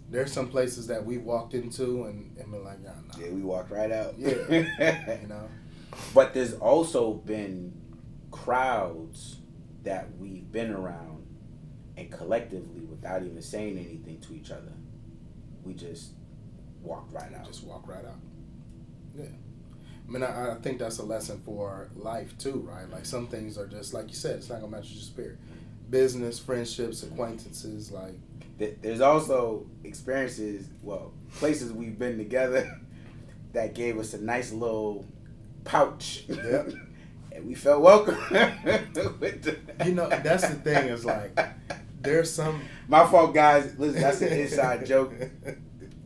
there's some places that we walked into and, and been like, nah, nah. Yeah, we walked right out. Yeah. you know? But there's also been crowds that we've been around and collectively without even saying anything to each other, we just walked right out. Just walk right out. Yeah. I mean, I, I think that's a lesson for life too, right? Like some things are just like you said, it's not gonna match your spirit. Business, friendships, acquaintances, like There's also experiences, well, places we've been together that gave us a nice little pouch. Yep. and we felt welcome. You know, that's the thing is like there's some My fault, guys. Listen, that's an inside joke.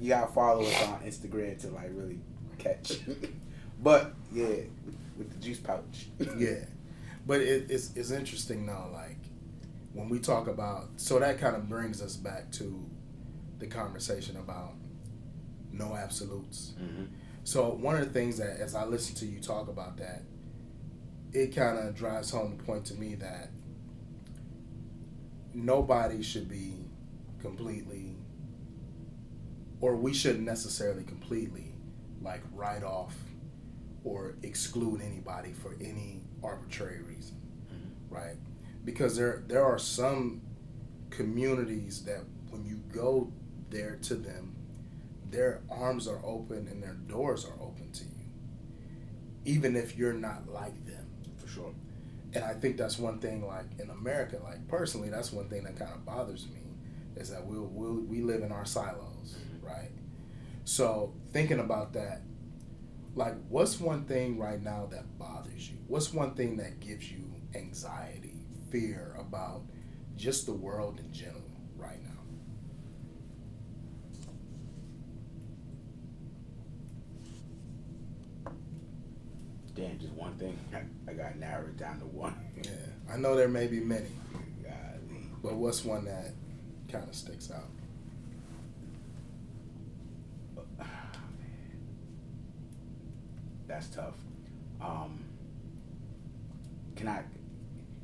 You gotta follow us on Instagram to like really catch. but yeah, with the juice pouch. yeah, but it, it's it's interesting now. Like when we talk about, so that kind of brings us back to the conversation about no absolutes. Mm-hmm. So one of the things that, as I listen to you talk about that, it kind of drives home the point to me that nobody should be completely, or we shouldn't necessarily completely, like write off or exclude anybody for any arbitrary reason, Mhm. right? Because there there are some communities that when you go there to them, their arms are open and their doors are open to you, even if you're not like them. For sure. And I think that's one thing, like in America, like personally, that's one thing that kind of bothers me, is that we'll, we'll we live in our silos, Mhm. right? So thinking about that, like, what's one thing right now that bothers you? What's one thing that gives you anxiety, fear about just the world in general right now? Damn, just one thing. I got narrowed down to one. Yeah, I know there may be many, but what's one that kind of sticks out? That's tough. Um, can I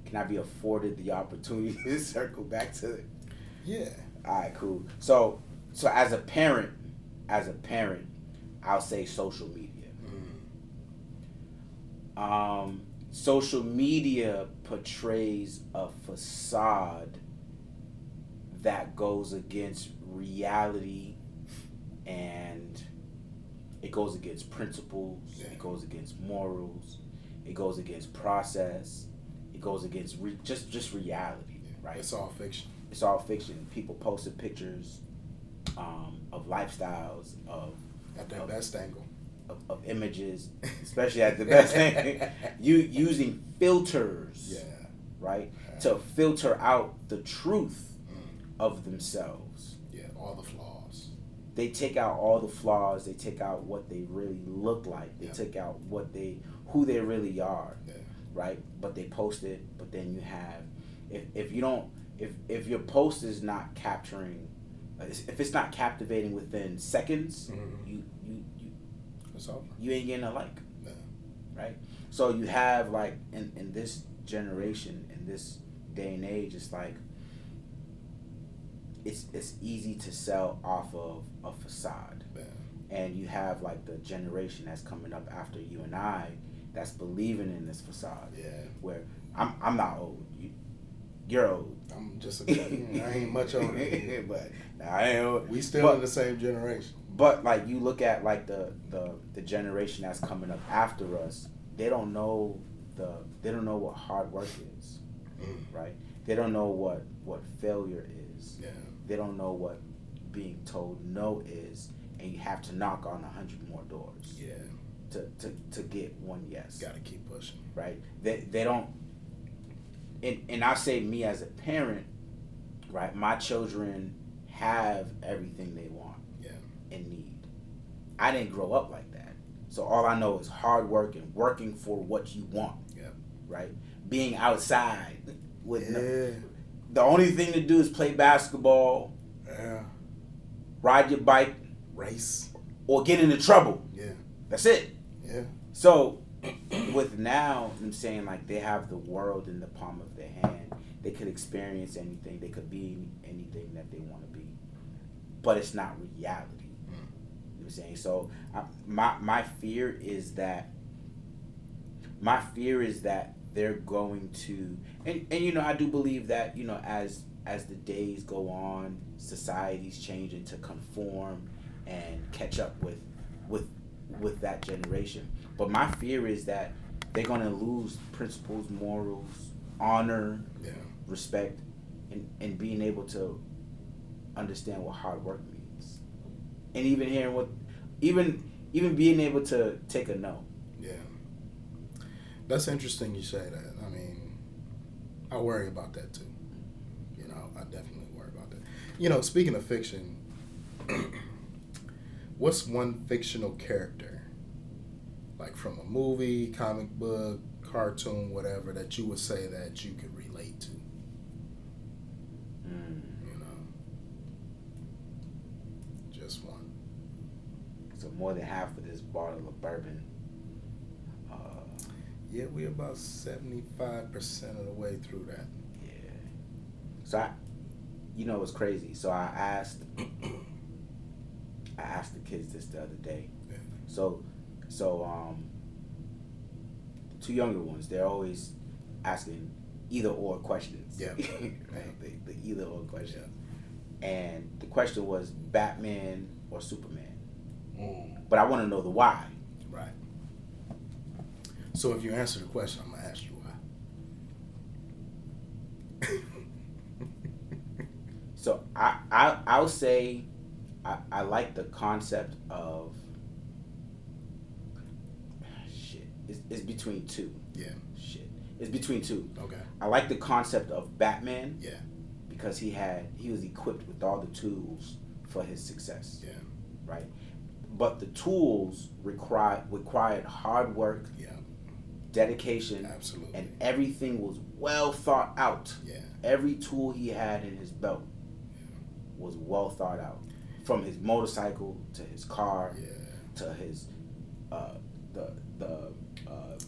can I be afforded the opportunity to circle back to it? Yeah. All right, cool. So so as a parent, as a parent, I'll say social media. Um, social media portrays a facade that goes against reality and it goes against principles, Yeah. it goes against morals, it goes against process, it goes against re- just just reality, right? It's all fiction. it's all fiction. People posted pictures um, of lifestyles, of, At their of, best angle. of, of images, especially at the best you using filters, Yeah. right, Yeah. to filter out the truth Mm. of themselves. Yeah, all the. They take out all the flaws. They take out what they really look like. They Yeah. take out what they who they really are. Yeah. right? But they post it, but then you have if if you don't if if your post is not capturing if it's not captivating within seconds, Mhm. you you you you ain't getting a like, Yeah. right? So you have like in in this generation in this day and age, it's like it's it's easy to sell off of a facade and you have like the generation that's coming up after you and I that's believing in this facade. Yeah. Where I'm I'm not old. You, you're old. I'm just a kid. I ain't much older. but nah, I ain't old. We still But- in the same generation. But like you look at like the the the generation that's coming up after us, they don't know the they don't know what hard work is, Mm. right? They don't know what what failure is. Yeah. They don't know what being told no is, and you have to knock on a hundred more doors. Yeah. to, to, to get one yes. Got to keep pushing. Right? They, they don't, and, and I say me as a parent, right? My children have everything they want Yeah. and need. I didn't grow up like that. So all I know is hard work and working for what you want. Yep. Right? Being outside with no, the only thing to do is play basketball, Yeah. Ride your bike, Race. or get into trouble. Yeah. That's it. Yeah. So with now, I'm saying like they have the world in the palm of their hand. They could experience anything. They could be anything that they want to be, but it's not reality. Mm. You know what I'm saying? So I, my my fear is that my fear is that they're going to and, and you know I do believe that you know as as the days go on, society's changing to conform and catch up with with with that generation. But my fear is that they're gonna lose principles, morals, honor, Yeah. respect, and, and being able to understand what hard work means. And even hearing what even even being able to take a no. Yeah. That's interesting you say that. I mean, I worry about that too. I definitely worry about that. You know, speaking of fiction, what's one fictional character, like from a movie, comic book, cartoon, whatever, that you would say that you could relate to? You know, just one. So more than half of this bottle of bourbon. Uh, Yeah, we're about seventy-five percent of the way through that. yeah. So I, you know, it's crazy. So I asked, I asked the kids this the other day. Yeah. So, so um, two younger ones, they're always asking either or questions. Yeah. right? The, the either or question. And the question was Batman or Superman. But I want to know the why. Right. So if you answer the question, I'm gonna ask you why. So I, I I'll say I, I like the concept of shit. It's, it's between two. Yeah. Shit. It's between two. Okay. I like the concept of Batman. Yeah. Because he had he was equipped with all the tools for his success. Yeah. Right. But the tools required required hard work Yeah. dedication, Absolutely. and everything was well thought out. Yeah. Every tool he had in his belt was well thought out, from his motorcycle to his car Yeah. to his uh, the the uh,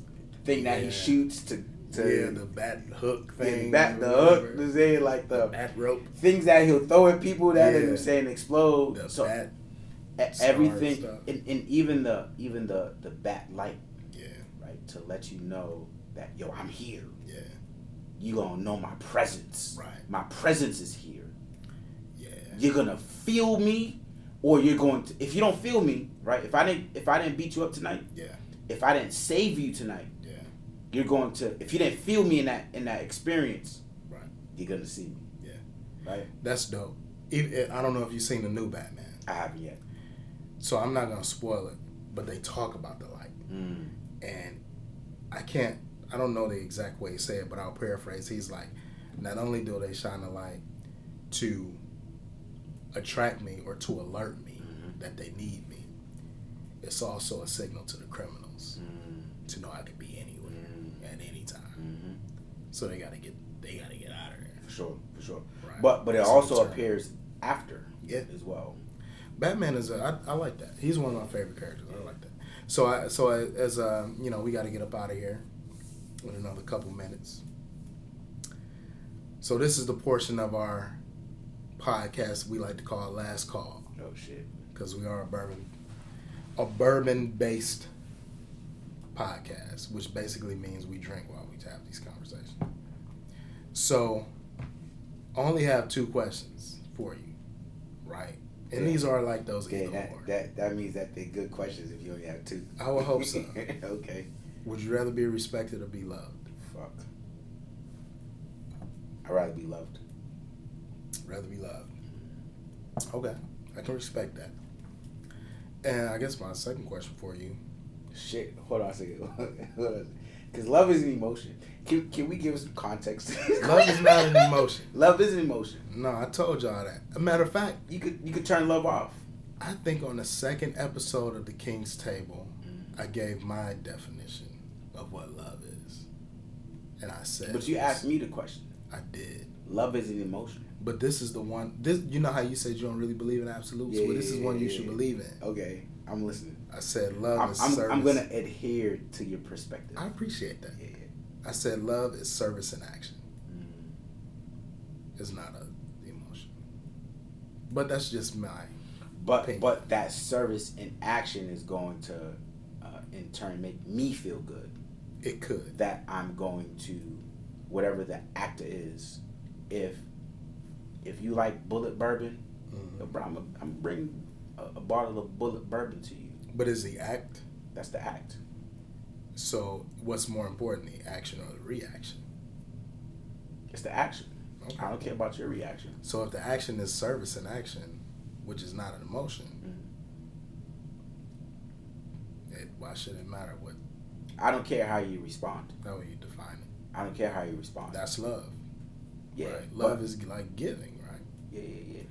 thing that Yeah. he shoots to to yeah, the bat hook thing. back the hook, the say like the bat rope. things that he'll throw at people that Yeah. are saying explode. The so bat. everything, and, and even the even the the bat light, Yeah. right, to let you know that yo, I'm here. Yeah. You gonna know my presence. Right. My presence is here. You're gonna feel me, or you're going to. If you don't feel me, right? If I didn't, if I didn't beat you up tonight, Yeah. if I didn't save you tonight, Yeah. you're going to. If you didn't feel me in that in that experience, Right. you're gonna see me. Yeah. Right. That's dope. Even, I don't know if you've seen the new Batman, I haven't yet. so I'm not gonna spoil it. But they talk about the light, Mm. and I can't. I don't know the exact way he said it, but I'll paraphrase. He's like, not only do they shine the light to attract me or to alert me Mhm. that they need me, it's also a signal to the criminals Mm. to know I could be anywhere Mm. at any time. Mhm. So they gotta get they gotta get out of there. For sure, for sure. Right. But but it also appears after. Yeah. As well. Batman is a, I, I like that. He's one of my favorite characters. I like that. So I so I, as uh, you know, we got to get up out of here in another couple minutes. So this is the portion of our podcast we like to call last call Oh shit. because we are a bourbon a bourbon based podcast, which basically means we drink while we have these conversations. So I only have two questions for you, right? And Yeah. these are like those Okay, that, or. that that means that they're good questions if you only have two. I would hope so. okay. Would you rather be respected or be loved? Fuck. I'd rather be loved. Rather be loved. Okay, I can respect that. And I guess my second question for you. Shit. Hold on a second. Because love is an emotion. Can, can we give some context? Love is not an emotion. Love is an emotion. No, I told y'all that. A matter of fact, You could you could turn love off. I think on the second episode of The King's Table, mm. I gave my definition of what love is. And I said But you asked me the question. I did. Love is an emotion. But this is the one this you know how you said you don't really believe in absolutes? Yeah, well this is one you should believe in. Okay, I'm listening. I said love I'm, is I'm, service. I'm gonna adhere to your perspective. I appreciate that. yeah, yeah. I said love is service in action. Mm. It's not a emotion. But that's just my But Opinion. but that service in action is going to, uh, in turn, make me feel good. it could. That I'm going to, whatever the actor is, if if you like Bulleit bourbon, Mhm. I'm I'm bring a, a bottle of Bulleit bourbon to you. But is the act That's the act. so what's more important, the action or the reaction? It's the action. Okay. I don't care about your reaction. So if the action is service and action, which is not an emotion, it, why should it matter what I don't care how you respond. how you define it? I don't care how you respond. That's love. Yeah. Right? but- Love is like giving, right? Yeah, yeah, yeah.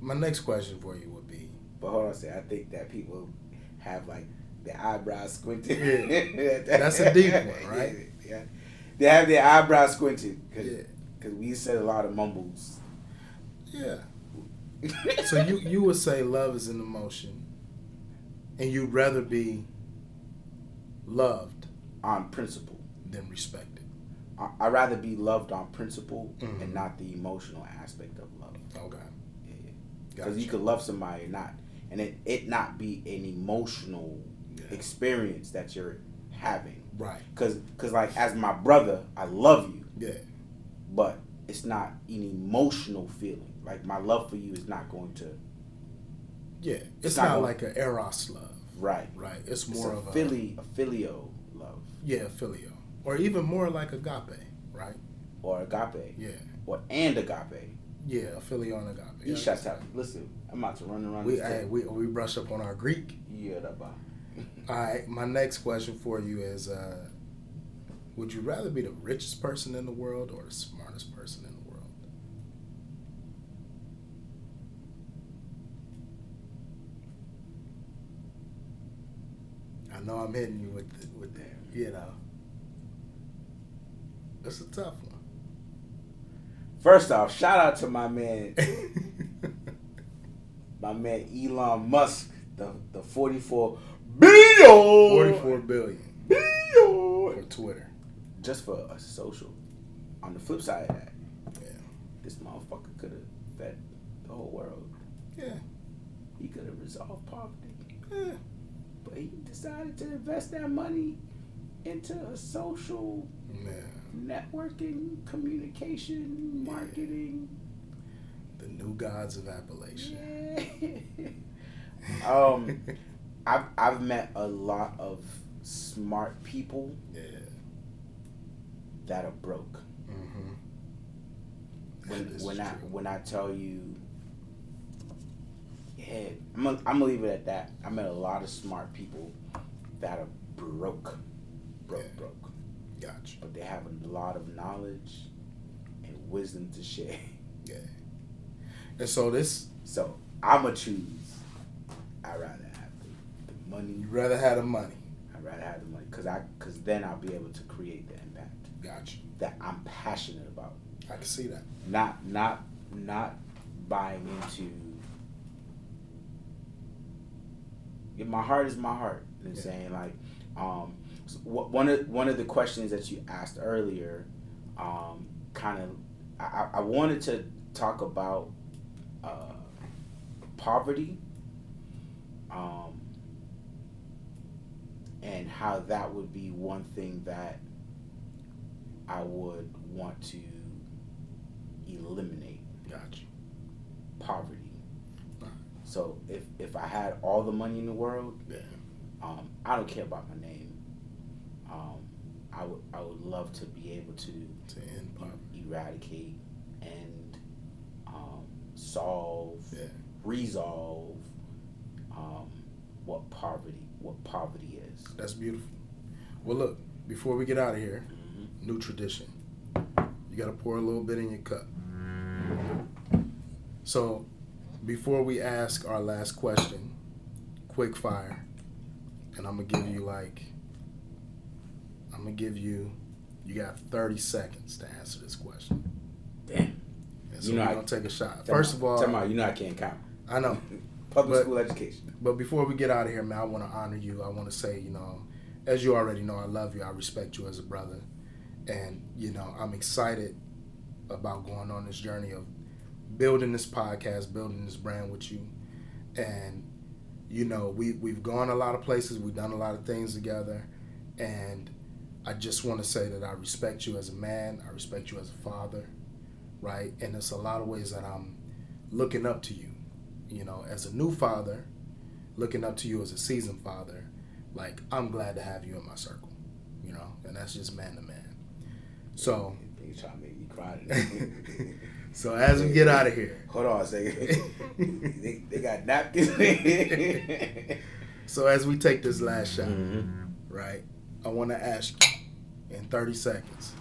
My next question for you would be But hold on a second. I think that people have like their eyebrows squinted. Yeah. That's a deep one, right? Yeah, yeah. They have their eyebrows squinted because Yeah. we said a lot of mumbles. Yeah. So you you would say love is an emotion and you'd rather be loved on principle. than respected. I, I'd rather be loved on principle Mhm. and not the emotional aspect of love. Okay. Because Gotcha. you could love somebody and not, and it, it not be an emotional Yeah. experience that you're having. Right. Cause, cause like as my brother, I love you, Yeah. but it's not an emotional feeling. Like my love for you is not going to Yeah. It's, not not, gonna- like an eros love. right. Right. It's It's more a of a fili, a phileo love Yeah, phileo. Or even more like agape, right? or agape Yeah. or and agape. Yeah, a phileo and agape. He Yeah. shuts out. Listen, I'm about to run around. We, this hey, we we brush up on our Greek. yeah, that. All right, my next question for you is uh, Would you rather be the richest person in the world or the smartest person in the world? I know I'm hitting you with the, with the, you know. That's a tough one. First off, shout out to my man, my man Elon Musk, the the forty four billion, forty four billion billion for Twitter. Just for a social. On the flip side of that, yeah, this motherfucker could have fed the whole world. Yeah, he could have resolved poverty. Yeah, but he decided to invest that money into a social yeah. Networking, communication, marketing. The new gods of Appalachia. Yeah. um, I've I've met a lot of smart people. Yeah. That are broke. Mm-hmm. When when I when I tell you, yeah, I'm gonna, I'm gonna leave it at that. I met a lot of smart people that are broke, broke, yeah. broke. Gotcha. But they have a lot of knowledge and wisdom to share. Yeah. And so this. So I'ma choose. I rather have the, the money. You rather have the money. I rather have the money because I because then I'll be able to create the impact. Gotcha. That I'm passionate about. I can see that. Not not not buying into. Yeah, my heart is my heart. And yeah. saying like, um, one of one of the questions that you asked earlier, um, kind of, I, I wanted to talk about uh, poverty. Um, and how that would be one thing that I would want to eliminate. Gotcha. Poverty. So if if I had all the money in the world, yeah. um, I don't care about my name. Um, I would I would love to be able to to end poverty, eradicate, and um, solve, yeah. resolve um, what poverty what poverty is. That's beautiful. Well, look before we get out of here, mm-hmm. new tradition. You got to pour a little bit in your cup. So before we ask our last question, quick fire, and I'm gonna give you like, I'm gonna give you, you got 30 seconds to answer this question. Damn. And so you know, we're gonna take a shot. First of all, tell me, you know I can't count. I know. Public but, school education. But before we get out of here, man, I want to honor you. I want to say, you know, as you already know, I love you. I respect you as a brother, and you know, I'm excited about going on this journey of building this podcast, building this brand with you. And, you know, we, we've gone a lot of places, we've done a lot of things together. And I just want to say that I respect you as a man, I respect you as a father, right? And there's a lot of ways that I'm looking up to you, you know, as a new father, looking up to you as a seasoned father. Like, I'm glad to have you in my circle, you know, and that's just man to man. So, you trying to make me cry So as we get out of here, hold on a second. they, they got napkins. so as we take this last shot, mm-hmm. right? I want to ask you in 30 seconds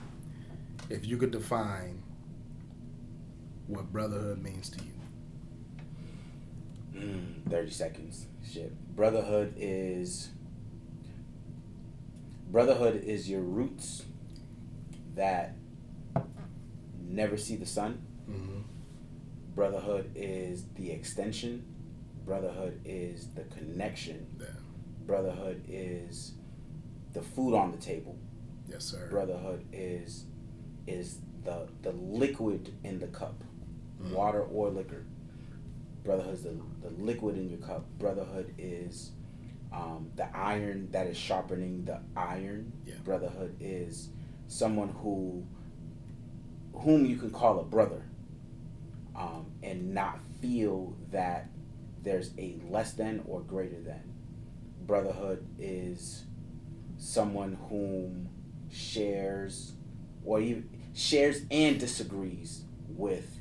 if you could define what brotherhood means to you. Mm, 30 seconds. Shit. Brotherhood is brotherhood is your roots that never see the sun Mm-hmm. Brotherhood is the extension. Brotherhood is the connection. Yeah. Brotherhood is the food on the table. Yes, sir. Brotherhood is is the the liquid in the cup, mm-hmm. water or liquor. Brotherhood is the, the liquid in your cup. Brotherhood is um, the iron that is sharpening the iron. Yeah. Brotherhood is someone who whom you can call a brother um, and not feel that there's a less than or greater than. Brotherhood is someone whom shares or even shares and disagrees with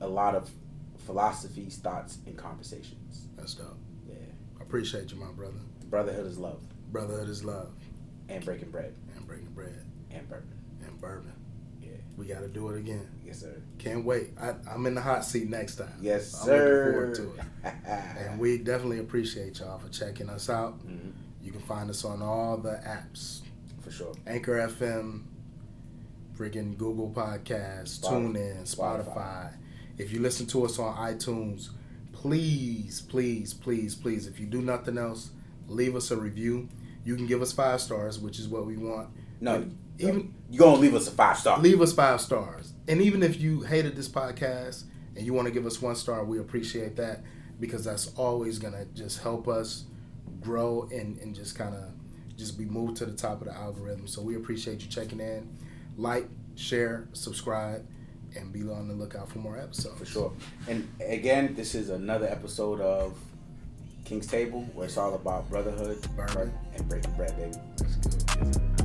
a lot of philosophies, thoughts, and conversations. That's dope. Yeah. I appreciate you, my brother. Brotherhood is love. Brotherhood is love. And breaking bread. And breaking bread. And bourbon. And bourbon. Yeah. We got to do it again. Yes, sir. Can't wait. I, am in the hot seat next time. Yes, I'm sir. looking forward to it. and we definitely appreciate y'all for checking us out. Mm-hmm. You can find us on all the apps. For sure. Anchor FM, freaking Google Podcasts, Spotify. TuneIn, Spotify. Spotify. If you listen to us on iTunes, please, please, please, please, if you do nothing else, leave us a review. You can give us five stars, which is what we want. No, And even you gonna leave us a five star. leave us five stars. And even if you hated this podcast and you want to give us one star, we appreciate that because that's always gonna just help us grow and, and just kind of just be moved to the top of the algorithm. So we appreciate you checking in. Like, share, subscribe, and be on the lookout for more episodes. for sure. And again, this is another episode of King's Table, where it's all about brotherhood Bourbon. and breaking bread, baby. That's good.